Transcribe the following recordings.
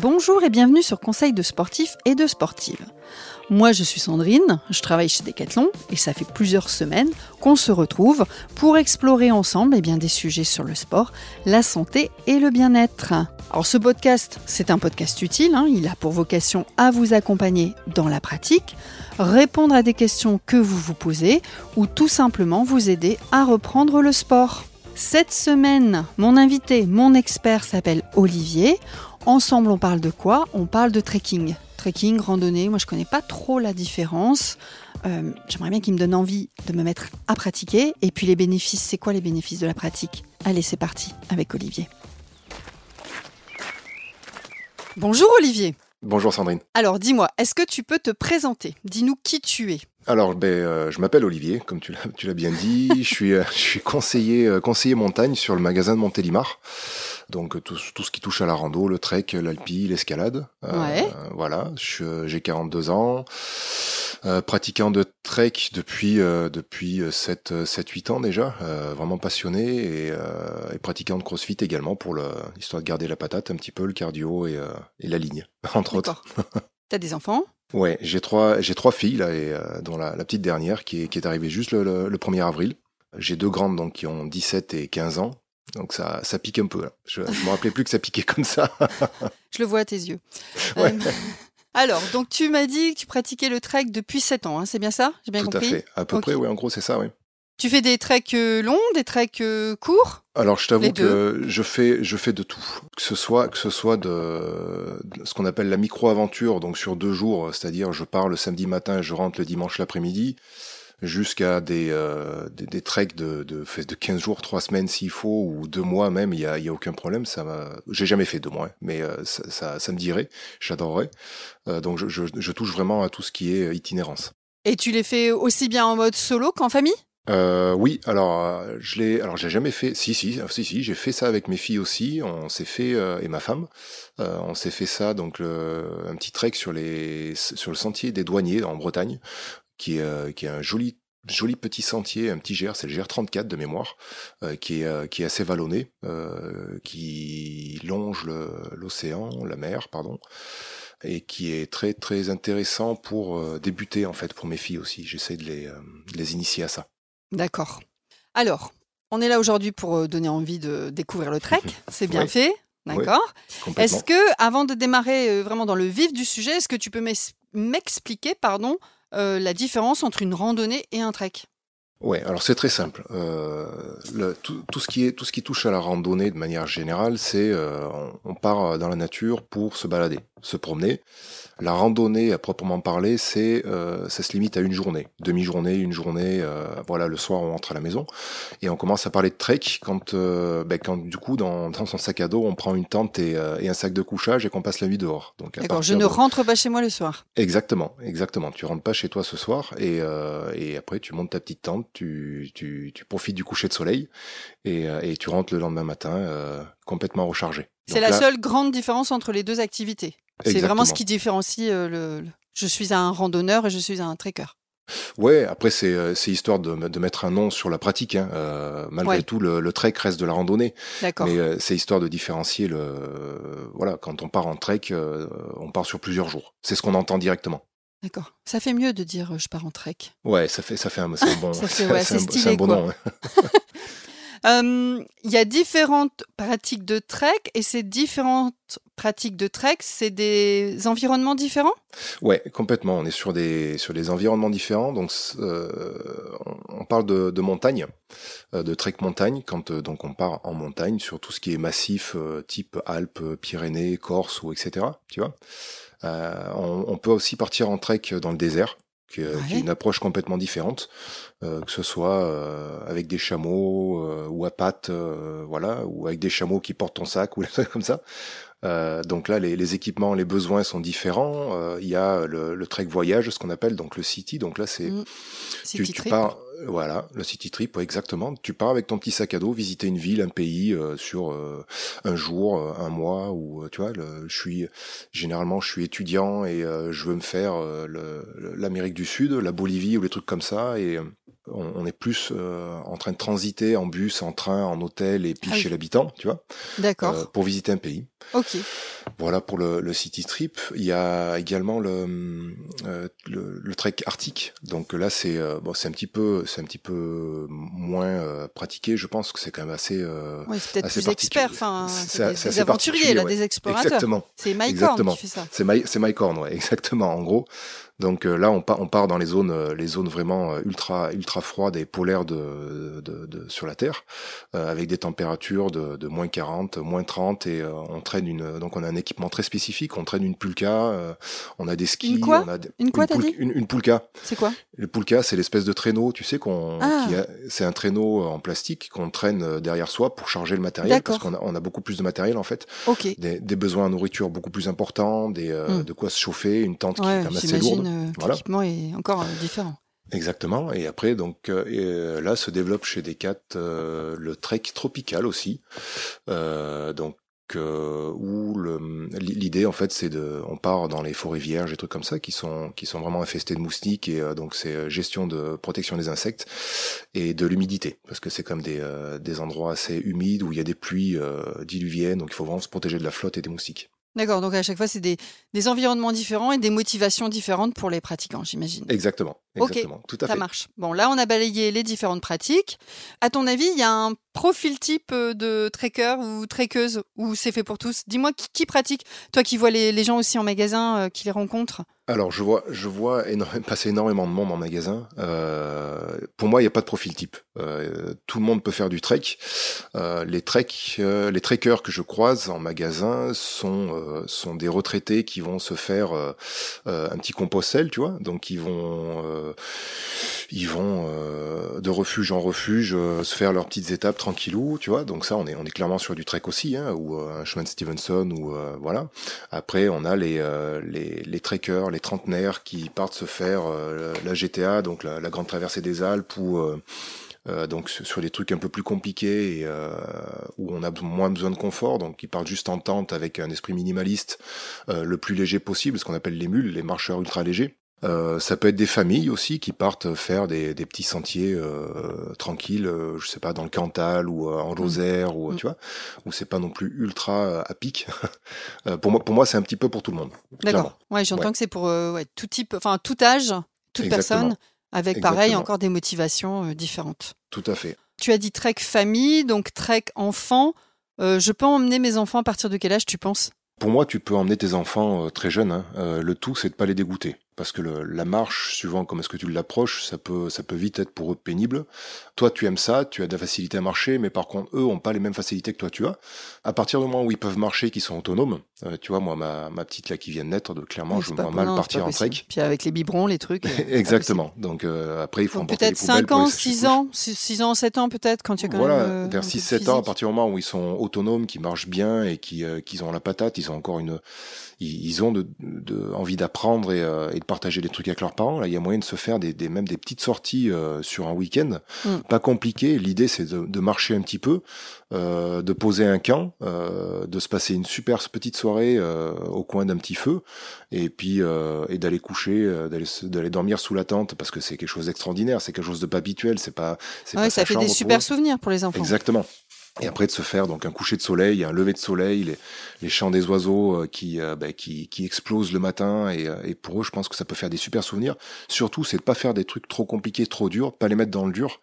Bonjour et bienvenue sur Conseil de sportifs et de sportives. Moi, je suis Sandrine, je travaille chez Decathlon et ça fait plusieurs semaines qu'on se retrouve pour explorer ensemble eh bien, des sujets sur le sport, la santé et le bien-être. Alors ce podcast, c'est un podcast utile, hein. il a pour vocation à vous accompagner dans la pratique, répondre à des questions que vous vous posez ou tout simplement vous aider à reprendre le sport. Cette semaine, mon invité, mon expert s'appelle Olivier. Ensemble, on parle de quoi? On parle de trekking. Trekking, randonnée, moi je connais pas trop la différence. Euh, J'aimerais bien qu'il me donne envie de me mettre à pratiquer. Et puis les bénéfices, c'est quoi les bénéfices de la pratique? Allez, c'est parti avec Olivier. Bonjour Olivier. Bonjour Sandrine. Alors dis-moi, est-ce que tu peux te présenter? Dis-nous qui tu es. Alors, ben, euh, je m'appelle Olivier, comme tu l'as, bien dit. je suis, euh, je suis conseiller, euh, conseiller montagne sur le magasin de Montélimar. Donc tout, tout ce qui touche à la rando, le trek, l'alpi, l'escalade. Ouais. voilà, j'ai 42 ans. Pratiquant de trek depuis depuis 7 7 8 ans déjà, vraiment passionné et, et pratiquant de crossfit également pour le histoire de garder la patate un petit peu le cardio et, et la ligne entre autres. T'as des enfants? Ouais, j'ai trois, j'ai trois filles là, et euh, dont la, la petite dernière qui est, qui est arrivée juste le, le, le 1er avril. J'ai deux grandes donc qui ont 17 et 15 ans. Donc ça, ça pique un peu là. Je, je me rappelais plus que ça piquait comme ça. Je le vois à tes yeux. Ouais. Euh, alors, donc tu m'as dit que tu pratiquais le trek depuis 7 ans, hein, c'est bien ça? J'ai bien Tout compris? à fait. À peu près, oui, en gros c'est ça, oui. Tu fais des treks euh, longs, des treks euh, courts? Alors je t'avoue que je fais, je fais de tout. Que ce soit, que ce soit de, de ce qu'on appelle la micro-aventure, donc sur deux jours, c'est-à-dire je pars le samedi matin et je rentre le dimanche l'après-midi, jusqu'à des, euh, des, des treks de, de, de 15 jours, 3 semaines s'il faut, ou deux mois même, il y a, y a aucun problème. Ça j'ai jamais fait deux mois, hein, mais euh, ça, ça, ça me dirait, j'adorerais. Euh, donc je, je, je touche vraiment à tout ce qui est itinérance. Et tu les fais aussi bien en mode solo qu'en famille? Euh, oui, alors euh, je l'ai, alors j'ai jamais fait. Si, si, si, si, j'ai fait ça avec mes filles aussi. On s'est fait euh, et ma femme, euh, on s'est fait ça donc le, un petit trek sur les sur le sentier des douaniers en Bretagne, qui est euh, qui est un joli joli petit sentier, un petit GR, c'est le GR34 de mémoire, euh, qui est euh, qui est assez vallonné, euh, qui longe l'océan, la mer, pardon. Et qui est très très intéressant pour euh, débuter en fait pour mes filles aussi. J'essaie de les, de les initier à ça. D'accord. Alors, on est là aujourd'hui pour euh, donner envie de découvrir le trek, c'est bien fait, d'accord. Est-ce que, avant de démarrer euh, vraiment dans le vif du sujet, est-ce que tu peux m'expliquer, pardon, euh, la différence entre une randonnée et un trek? Ouais, alors c'est très simple. Euh, le- tout, tout ce qui est tout ce qui touche à la randonnée de manière générale, c'est euh, on, on part dans la nature pour se balader, se promener. La randonnée à proprement parler, c'est euh, ça se limite à une journée, demi-journée, une journée. euh, voilà, le soir on rentre à la maison et on commence à parler de trek quand euh, ben, quand du coup dans, dans son sac à dos on prend une tente et, euh, et un sac de couchage et qu'on passe la nuit dehors. Donc D'accord, je ne rentre pas chez moi le soir. Exactement, exactement. Tu rentres pas chez toi ce soir et, euh, et après tu montes ta petite tente, tu, tu, tu profites du coucher de soleil et, euh, et tu rentres le lendemain matin euh, complètement rechargé. C'est la là- seule grande différence entre les deux activités. C'est vraiment ce qui différencie euh, le, le- Je suis un randonneur et je suis un trekker. Ouais, après c'est euh, histoire de, de mettre un nom sur la pratique. Hein. Euh, malgré Ouais. tout, le, le trek reste de la randonnée, D'accord. mais euh, c'est histoire de différencier le. voilà, quand on part en trek, on part sur plusieurs jours. C'est ce qu'on entend directement. D'accord. Ça fait mieux de dire je pars en trek. Ouais, ça fait ça fait un, bon, Ça fait- ouais, c'est un, bon nom. Euh, Il y a différentes pratiques de trek et ces différentes pratiques de trek, c'est des environnements différents? Ouais, complètement. On est sur des sur des environnements différents. Donc, euh, on parle de, de montagne, euh, de trek montagne, quand euh, donc on part en montagne sur tout ce qui est massif, euh, type Alpes, Pyrénées, Corse ou etc. Tu vois. On, on peut aussi partir en trek dans le désert, qui, est une approche complètement différente, euh, que ce soit euh, avec des chameaux euh, ou à pattes, euh, voilà, ou avec des chameaux qui portent ton sac ou des trucs comme ça. Euh, donc là, les, les équipements, les besoins sont différents. Euh, Il y a le, le trek voyage, ce qu'on appelle donc le city. Donc là, c'est Mm. tu, tu pars, euh, voilà, le city trip, ouais, exactement. Tu pars avec ton petit sac à dos, visiter une ville, un pays euh, sur euh, un jour, un mois, ou tu vois, le, je suis généralement je suis étudiant et euh, je veux me faire euh, l'Amérique du Sud, la Bolivie ou les trucs comme ça et on, on est plus euh, en train de transiter en bus, en train, en hôtel et puis Ah oui. chez l'habitant, tu vois, D'accord. euh, pour visiter un pays. Ok. Voilà pour le, le, city trip. Il y a également le, euh, le, le, trek arctique. Donc là, c'est bon, c'est un petit peu, c'est un petit peu moins pratiqué. Je pense que c'est quand même assez. Oui, c'est peut-être plus expert. Enfin, c'est des, des aventuriers, là, des explorateurs. Exactement. C'est Mike Horn qui fait ça. C'est Mike, c'est Mike Horn, ouais, exactement. En gros, donc là, on part, on part dans les zones, les zones vraiment euh, ultra, ultra froides et polaires de, de, de sur la Terre, avec des températures de, de, moins 40, moins 30, et on traîne une, donc on a un équipement très spécifique. On traîne une pulka, on a des skis, une quoi on a une quoi une, dit une, une, pulka. C'est quoi Le pulka, c'est l'espèce de traîneau, tu sais qu'on, ah. c'est un traîneau en plastique qu'on traîne derrière soi pour charger le matériel, parce qu'on a, on a beaucoup plus de matériel en fait. Okay. Des, des, besoins en nourriture beaucoup plus importants, des, mm. de quoi se chauffer, une tente ouais, qui est quand même assez lourde. voilà est encore différent. Exactement. Et après, donc euh, là se développe chez Decat euh, le trek tropical aussi. Euh, donc euh, où l'idée en fait c'est de, on part dans les forêts vierges et trucs comme ça qui sont qui sont vraiment infestés de moustiques et euh, donc c'est gestion de protection des insectes et de l'humidité parce que c'est comme des des endroits assez humides où il y a des pluies diluviennes donc il faut vraiment se protéger de la flotte et des moustiques. D'accord, donc à chaque fois, c'est des, des, environnements différents et des motivations différentes pour les pratiquants, j'imagine. Exactement, exactement, ok, tout à ça fait. marche. Bon, là, on a balayé les différentes pratiques. À ton avis, il y a un profil type de trekker ou trekkeuse ou c'est fait pour tous? Dis-moi qui, qui, pratique? Toi qui vois les, les, gens aussi en magasin, euh, qui les rencontrent? Alors je vois, je vois énorme, passer énormément de monde en magasin. Euh, pour moi, il n'y a pas de profil type. Euh, tout le monde peut faire du trek. Euh, les trek, euh, les trekkers que je croise en magasin sont euh, sont des retraités qui vont se faire euh, un petit compostel, tu vois. Donc ils vont ils vont de refuge en refuge se faire leurs petites étapes tranquillou, tu vois. Donc ça, on est on est clairement sur du trek aussi, hein, ou un chemin de Stevenson ou voilà. Après, on a les les les trekkers, les trentenaires qui partent se faire euh, la GTA, donc la, la, grande traversée des Alpes, ou euh, euh, donc sur des trucs un peu plus compliqués euh, où on a moins besoin de confort, donc ils partent juste en tente avec un esprit minimaliste, euh, le plus léger possible, ce qu'on appelle les mules, les marcheurs ultra légers. Euh, ça peut être des familles aussi qui partent faire des, des petits sentiers euh, tranquilles, euh, je sais pas dans le Cantal ou en Lozère mmh. ou tu vois, où c'est pas non plus ultra à pic. pour moi, pour moi, c'est un petit peu pour tout le monde. D'accord. Ouais, j'entends ouais. que c'est pour ouais, tout type, enfin tout âge, toute Exactement. personne, avec Exactement. pareil encore des motivations différentes. Tout à fait. Tu as dit trek famille, donc trek enfant. je peux emmener mes enfants à partir de quel âge tu penses? Pour moi, tu peux emmener tes enfants très jeunes. Hein. le tout, c'est de pas les dégoûter parce que la marche, suivant comment est-ce que tu l'approches, ça peut, ça peut vite être pour eux pénible. Toi, tu aimes ça, tu as de la facilité à marcher, mais par contre, eux ont pas les mêmes facilités que toi tu as. À partir du moment où ils peuvent marcher, qu'ils sont autonomes, euh, tu vois, moi, ma, ma petite là qui vient de naître, de, clairement, oui, je me vois mal non, partir en trek. Puis avec les biberons, les trucs. Exactement. Donc euh, après, il faut peut-être 5 ans, 6 ans, 6 ans, 7 ans peut-être, quand y a quand voilà, même. Euh, vers 6-7 ans, à partir du moment où ils sont autonomes, qui marchent bien et qui, euh, qu'ils ont la patate, ils ont encore une, ils, ils ont de, de envie d'apprendre et, euh, et, de partager des trucs avec leurs parents. Là, il y a moyen de se faire des, des même des petites sorties euh, sur un week-end, mm. pas compliqué. L'idée, c'est de, de, marcher un petit peu, euh, de poser un camp, euh, de se passer une super petite soirée euh, au coin d'un petit feu, et puis euh, et d'aller coucher, d'aller d'aller dormir sous la tente parce que c'est quelque chose d'extraordinaire. C'est quelque chose de pas habituel. C'est pas. Ouais, pas ça fait des super souvenirs pour les enfants. Exactement et après de se faire donc un coucher de soleil, un lever de soleil, les, les chants des oiseaux euh, qui, euh, bah, qui, qui explosent le matin et, euh, et, pour eux je pense que ça peut faire des super souvenirs. Surtout c'est de pas faire des trucs trop compliqués, trop durs, pas les mettre dans le dur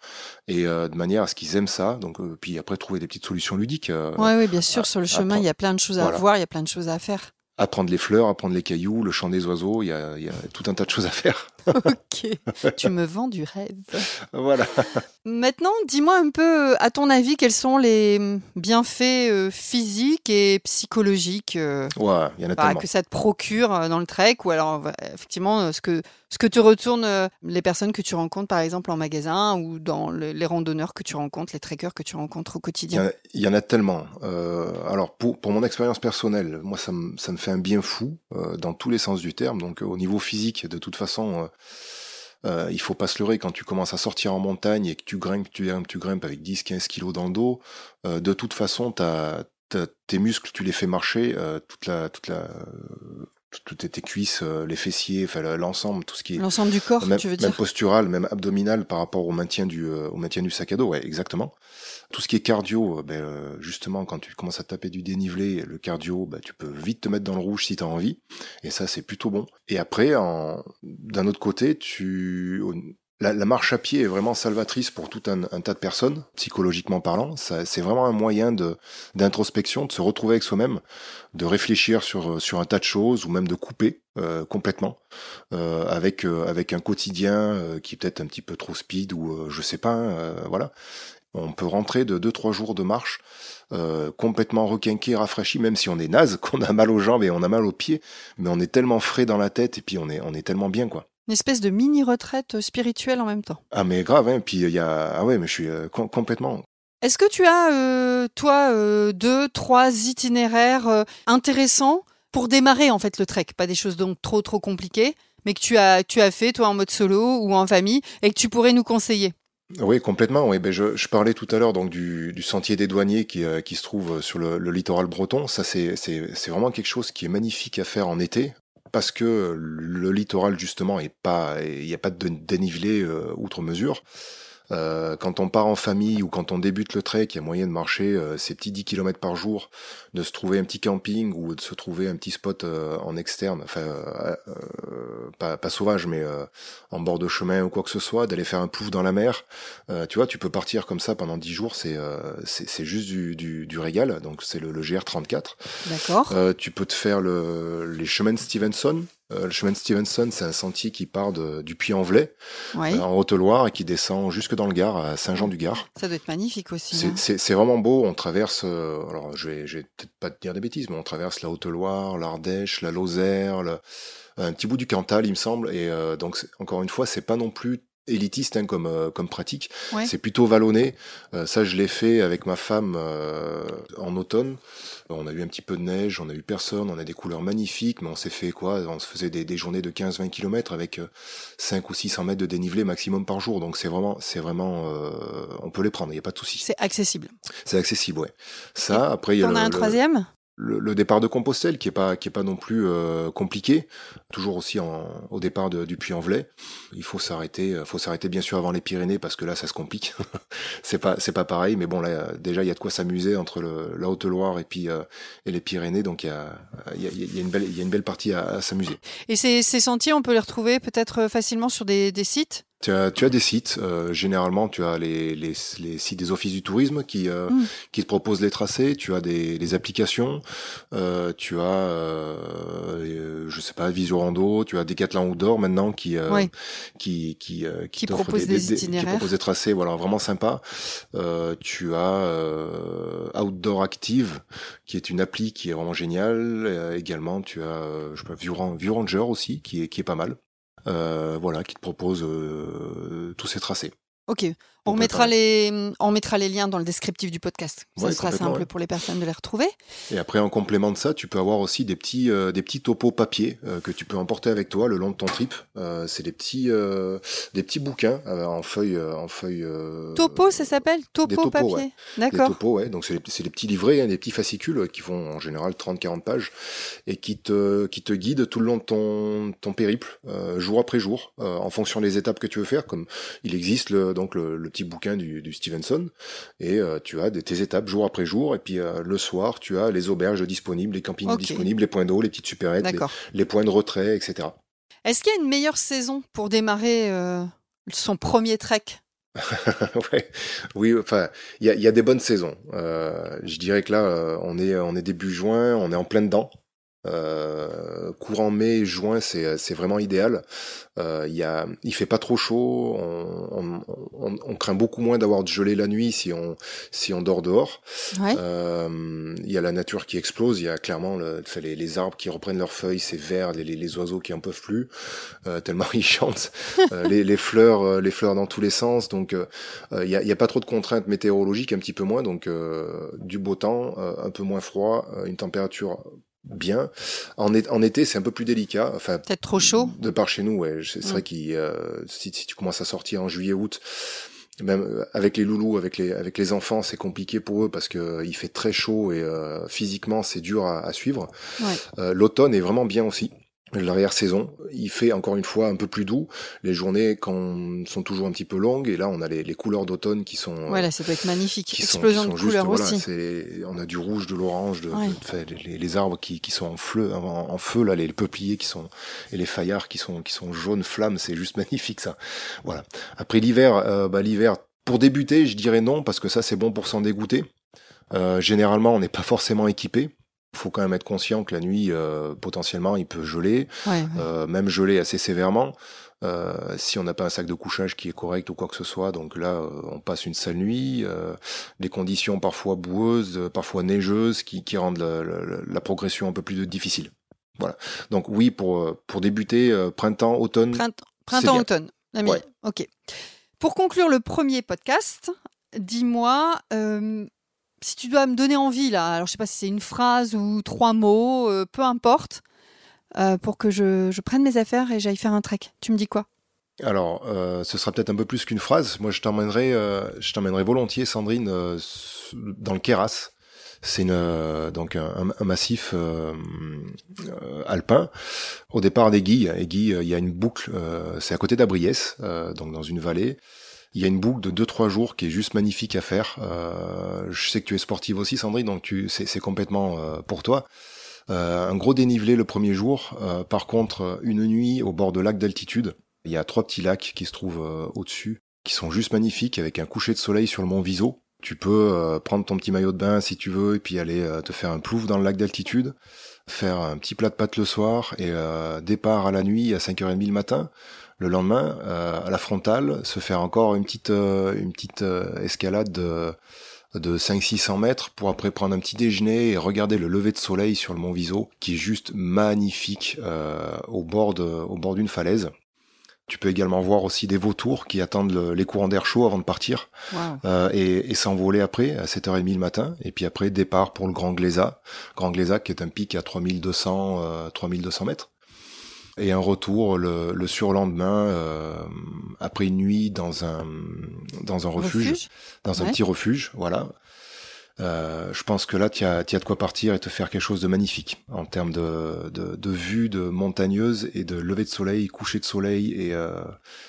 et euh, de manière à ce qu'ils aiment ça. Donc puis après trouver des petites solutions ludiques. oui oui bien sûr sur le chemin il y a plein de choses à voilà. voir, il y a plein de choses à faire. Apprendre les fleurs, apprendre les cailloux, le chant des oiseaux, il y a, il y a tout un tas de choses à faire. ok, tu me vends du rêve. Voilà. Maintenant, dis-moi un peu, à ton avis, quels sont les bienfaits euh, physiques et psychologiques euh, ouais, y en a bah, que ça te procure euh, dans le trek ou alors effectivement ce que ce que te retournent les personnes que tu rencontres par exemple en magasin ou dans le, les randonneurs que tu rencontres, les trekkers que tu rencontres au quotidien? Il y, y, en a tellement. Euh, alors pour, pour mon expérience personnelle, moi ça me, ça me fait un bien fou euh, dans tous les sens du terme. Donc au niveau physique, de toute façon euh, il faut pas se leurrer quand tu commences à sortir en montagne et que tu grimpes, tu grimpes, tu grimpes avec 10-15 kilos dans le dos. Euh, de toute façon, t'as, tes muscles, tu les fais marcher euh, toute la, toute la, toutes tes cuisses, les fessiers, enfin l'ensemble, tout ce qui est l'ensemble du corps, même, tu veux dire même postural, même abdominal par rapport au maintien du au maintien du sac à dos, ouais, exactement. Tout ce qui est cardio, ben, justement, quand tu commences à taper du dénivelé, le cardio, ben, tu peux vite te mettre dans le rouge si tu as envie. Et ça, c'est plutôt bon. Et après, d'un autre côté, tu, la, marche à pied est vraiment salvatrice pour tout un, tas de personnes, psychologiquement parlant. C'est vraiment un moyen d'introspection, de, se retrouver avec soi-même, de réfléchir sur, sur un tas de choses ou même de couper euh, complètement euh, avec, euh, avec un quotidien qui est peut-être un petit peu trop speed ou je sais pas. Hein, voilà. On peut rentrer de 2-3 jours de marche complètement requinqué, rafraîchi, même si on est naze, qu'on a mal aux jambes et on a mal aux pieds, mais on est tellement frais dans la tête et puis on est, on est tellement bien quoi. Une espèce de mini retraite spirituelle en même temps. Ah mais grave, hein. Puis il y a ah ouais, mais je suis euh, complètement. Est-ce que tu as euh, toi euh, deux, trois itinéraires intéressants pour démarrer en fait le trek, pas des choses donc trop trop compliquées, mais que tu as tu as fait toi en mode solo ou en famille et que tu pourrais nous conseiller? Oui, complètement. Oui, ben je, je parlais tout à l'heure donc du, du, sentier des douaniers qui, qui se trouve sur le, le littoral breton. Ça, c'est vraiment quelque chose qui est magnifique à faire en été parce que le littoral justement est pas, il n'y a pas de dénivelé euh, outre mesure. Euh, quand on part en famille ou quand on débute le trek, il y a moyen de marcher euh, ces petits 10 km par jour, de se trouver un petit camping ou de se trouver un petit spot euh, en externe, enfin pas, pas, sauvage mais en bord de chemin ou quoi que ce soit, d'aller faire un plouf dans la mer. tu vois, tu peux partir comme ça pendant 10 jours, c'est c'est juste du, du, du, régal, donc c'est le, le, GR34. D'accord. tu peux te faire le, les chemins de Stevenson, euh, le chemin de Stevenson, c'est un sentier qui part du Puy-en-Velay, euh, en Haute-Loire, et qui descend jusque dans le Gard, à Saint-Jean-du-Gard. Ça doit être magnifique aussi. C'est hein. vraiment beau. On traverse, euh, alors je vais, vais peut-être pas te dire des bêtises, mais on traverse la Haute-Loire, l'Ardèche, la Lozère, un petit bout du Cantal, il me semble. Et donc, encore une fois, c'est pas non plus élitiste hein, comme comme pratique. C'est plutôt vallonné. ça, je l'ai fait avec ma femme en automne. On a eu un petit peu de neige, on a eu personne, on a des couleurs magnifiques, mais on s'est fait quoi? On se faisait des, journées de 15-20 km avec 5 euh, ou 600 mètres de dénivelé maximum par jour. Donc c'est vraiment, c'est vraiment, euh, on peut les prendre, il n'y a pas de souci. C'est accessible. C'est accessible, ouais. Ça, après il y a. On a un troisième? Le, départ de Compostelle qui est pas qui est pas non plus euh, compliqué. Toujours aussi en, au départ de, du Puy-en-Velay. Il faut s'arrêter euh, faut s'arrêter bien sûr avant les Pyrénées parce que là ça se complique. C'est pas c'est pas pareil mais bon là déjà il y a de quoi s'amuser entre le, la Haute-Loire et puis euh, et les Pyrénées. Donc il y a il y a, y a, une belle il y a une belle partie à, à s'amuser. Et ces, ces sentiers on peut les retrouver peut-être facilement sur des, des sites? Tu as, tu as des sites, euh, généralement tu as les, les, les, sites des offices du tourisme qui, euh, mm. qui te proposent les tracés, tu as des, des applications, euh, tu as, euh, je sais pas, Visorando, tu as Decathlon Outdoor maintenant qui, oui. qui, qui, qui, qui propose des, des, itinéraires. Qui propose des tracés, voilà, vraiment sympa. tu as Outdoor Active qui est une appli qui est vraiment géniale. également, tu as, je sais pas, View Ranger aussi qui est, qui est pas mal. Euh, voilà, qui te propose euh, tous ces tracés. Ok. On mettra, les, on mettra les liens dans le descriptif du podcast. Ça sera simple pour les personnes de les retrouver. Et après, en complément de ça, tu peux avoir aussi des petits, euh, des petits topos papier euh, que tu peux emporter avec toi le long de ton trip. Euh, c'est des petits, des petits bouquins en feuilles, en feuilles. Topo, ça s'appelle Topo papier. D'accord. Des topos, ouais. Donc c'est des, des, petits livrets, hein, des petits fascicules qui font en général 30-40 pages et qui te, qui te guident tout le long de ton, ton périple, jour après jour, en fonction des étapes que tu veux faire. Comme il existe le, donc le, le petit bouquin du, du Stevenson, et euh, tu as des, tes étapes jour après jour, et puis euh, le soir, tu as les auberges disponibles, les campings disponibles, les points d'eau, les petites supérettes, les, points de retrait, etc. Est-ce qu'il y a une meilleure saison pour démarrer euh, son premier trek? Ouais. Oui, enfin, il y a, y a, des bonnes saisons. je dirais que là, on est on est début juin, on est en plein dedans. Euh, courant mai, juin, c'est c'est vraiment idéal. Euh, il y a, il fait pas trop chaud. On, on, on, craint beaucoup moins d'avoir de gelée la nuit si on si on dort dehors. Euh, il y a la nature qui explose. Il y a clairement le, les, les, arbres qui reprennent leurs feuilles, c'est vert, les, les, oiseaux qui en peuvent plus euh, tellement ils chantent. Euh, les, les, fleurs, euh, les fleurs dans tous les sens. Donc il y a, y, a, pas trop de contraintes météorologiques, un petit peu moins. Donc du beau temps, un peu moins froid, une température bien. En, en été, c'est un peu plus délicat. Enfin, peut-être trop chaud. De par chez nous, ouais. C'est vrai mm. que euh, si, si, tu commences à sortir en juillet, août, même euh, avec les loulous, avec les avec les enfants, c'est compliqué pour eux parce que euh, il fait très chaud et physiquement c'est dur à, à suivre. Ouais. L'automne est vraiment bien aussi. L'arrière-saison. Il fait encore une fois un peu plus doux. Les journées quand, sont toujours un petit peu longues et là on a les, couleurs d'automne qui sont. Voilà, ça peut être magnifique. Explosion de couleurs aussi. on a du rouge, de l'orange, de, les, arbres qui, sont en feu, en, feu là, les, peupliers qui sont et les faillards qui sont qui sont jaunes flammes. C'est juste magnifique ça. Voilà. Après l'hiver, euh, bah, l'hiver pour débuter, je dirais non parce que ça c'est bon pour s'en dégoûter. Euh, généralement, on n'est pas forcément équipé. Il faut quand même être conscient que la nuit, euh, potentiellement, il peut geler, euh, même geler assez sévèrement. Euh, si on n'a pas un sac de couchage qui est correct ou quoi que ce soit, donc là, on passe une sale nuit. les conditions parfois boueuses, parfois neigeuses, qui, rendent la, progression un peu plus difficile. Voilà. Donc oui, pour pour débuter, printemps, automne. Printemps, automne. Ok. Pour conclure le premier podcast, dis-moi, si tu dois me donner envie, là, alors je sais pas si c'est une phrase ou trois mots, euh, peu importe, euh, pour que je, prenne mes affaires et j'aille faire un trek. Tu me dis quoi? Alors, euh, ce sera peut-être un peu plus qu'une phrase. Moi, je t'emmènerai, je t'emmènerai volontiers, Sandrine, dans le Keras. C'est donc un, massif alpin. Au départ d'Aiguille, Aiguille, il y a une boucle. c'est à côté d'Abriès, donc dans une vallée. Il y a une boucle de 2-3 jours qui est juste magnifique à faire. Euh, je sais que tu es sportive aussi, Sandrine, donc tu, c'est, complètement euh, pour toi. Euh, un gros dénivelé le premier jour. par contre, une nuit au bord de lac d'altitude. Il y a trois petits lacs qui se trouvent au-dessus, qui sont juste magnifiques, avec un coucher de soleil sur le mont Viso. Tu peux prendre ton petit maillot de bain si tu veux, et puis aller te faire un plouf dans le lac d'altitude, faire un petit plat de pâtes le soir, et départ à la nuit à 5h30 le matin le lendemain, euh, à la frontale, se faire encore une petite, euh, une petite euh, escalade de, de 500-600 mètres pour après prendre un petit déjeuner et regarder le lever de soleil sur le mont Viso, qui est juste magnifique au bord de, au bord d'une falaise. Tu peux également voir aussi des vautours qui attendent les courants d'air chaud avant de partir et, et s'envoler après à 7h30 le matin. Et puis après, départ pour le Grand Gléza. Grand Gléza qui est un pic à 3200, 3200 mètres et un retour le, le surlendemain euh, après une nuit dans un dans un refuge, dans un petit refuge, voilà. Euh, je pense que là, tu as, as de quoi partir et te faire quelque chose de magnifique en termes de, de, de vue de montagneuse et de lever de soleil, coucher de soleil, et euh,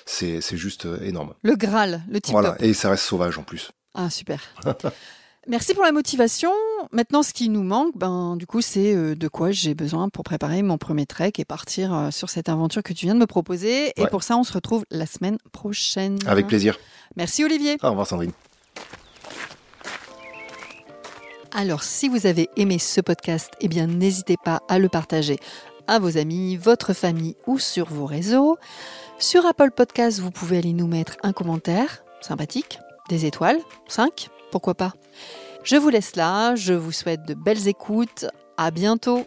c'est juste énorme. Le Graal, le type. Voilà, et ça reste sauvage en plus. Ah, super. Merci pour la motivation. Maintenant, ce qui nous manque, ben, du coup, c'est euh, de quoi j'ai besoin pour préparer mon premier trek et partir euh, sur cette aventure que tu viens de me proposer. Et pour ça, on se retrouve la semaine prochaine. Avec plaisir. Merci Olivier. Au revoir Sandrine. Alors, si vous avez aimé ce podcast, eh bien, n'hésitez pas à le partager à vos amis, votre famille ou sur vos réseaux. Sur Apple Podcast, vous pouvez aller nous mettre un commentaire sympathique, des étoiles, 5 pourquoi pas. Je vous laisse là, je vous souhaite de belles écoutes, à bientôt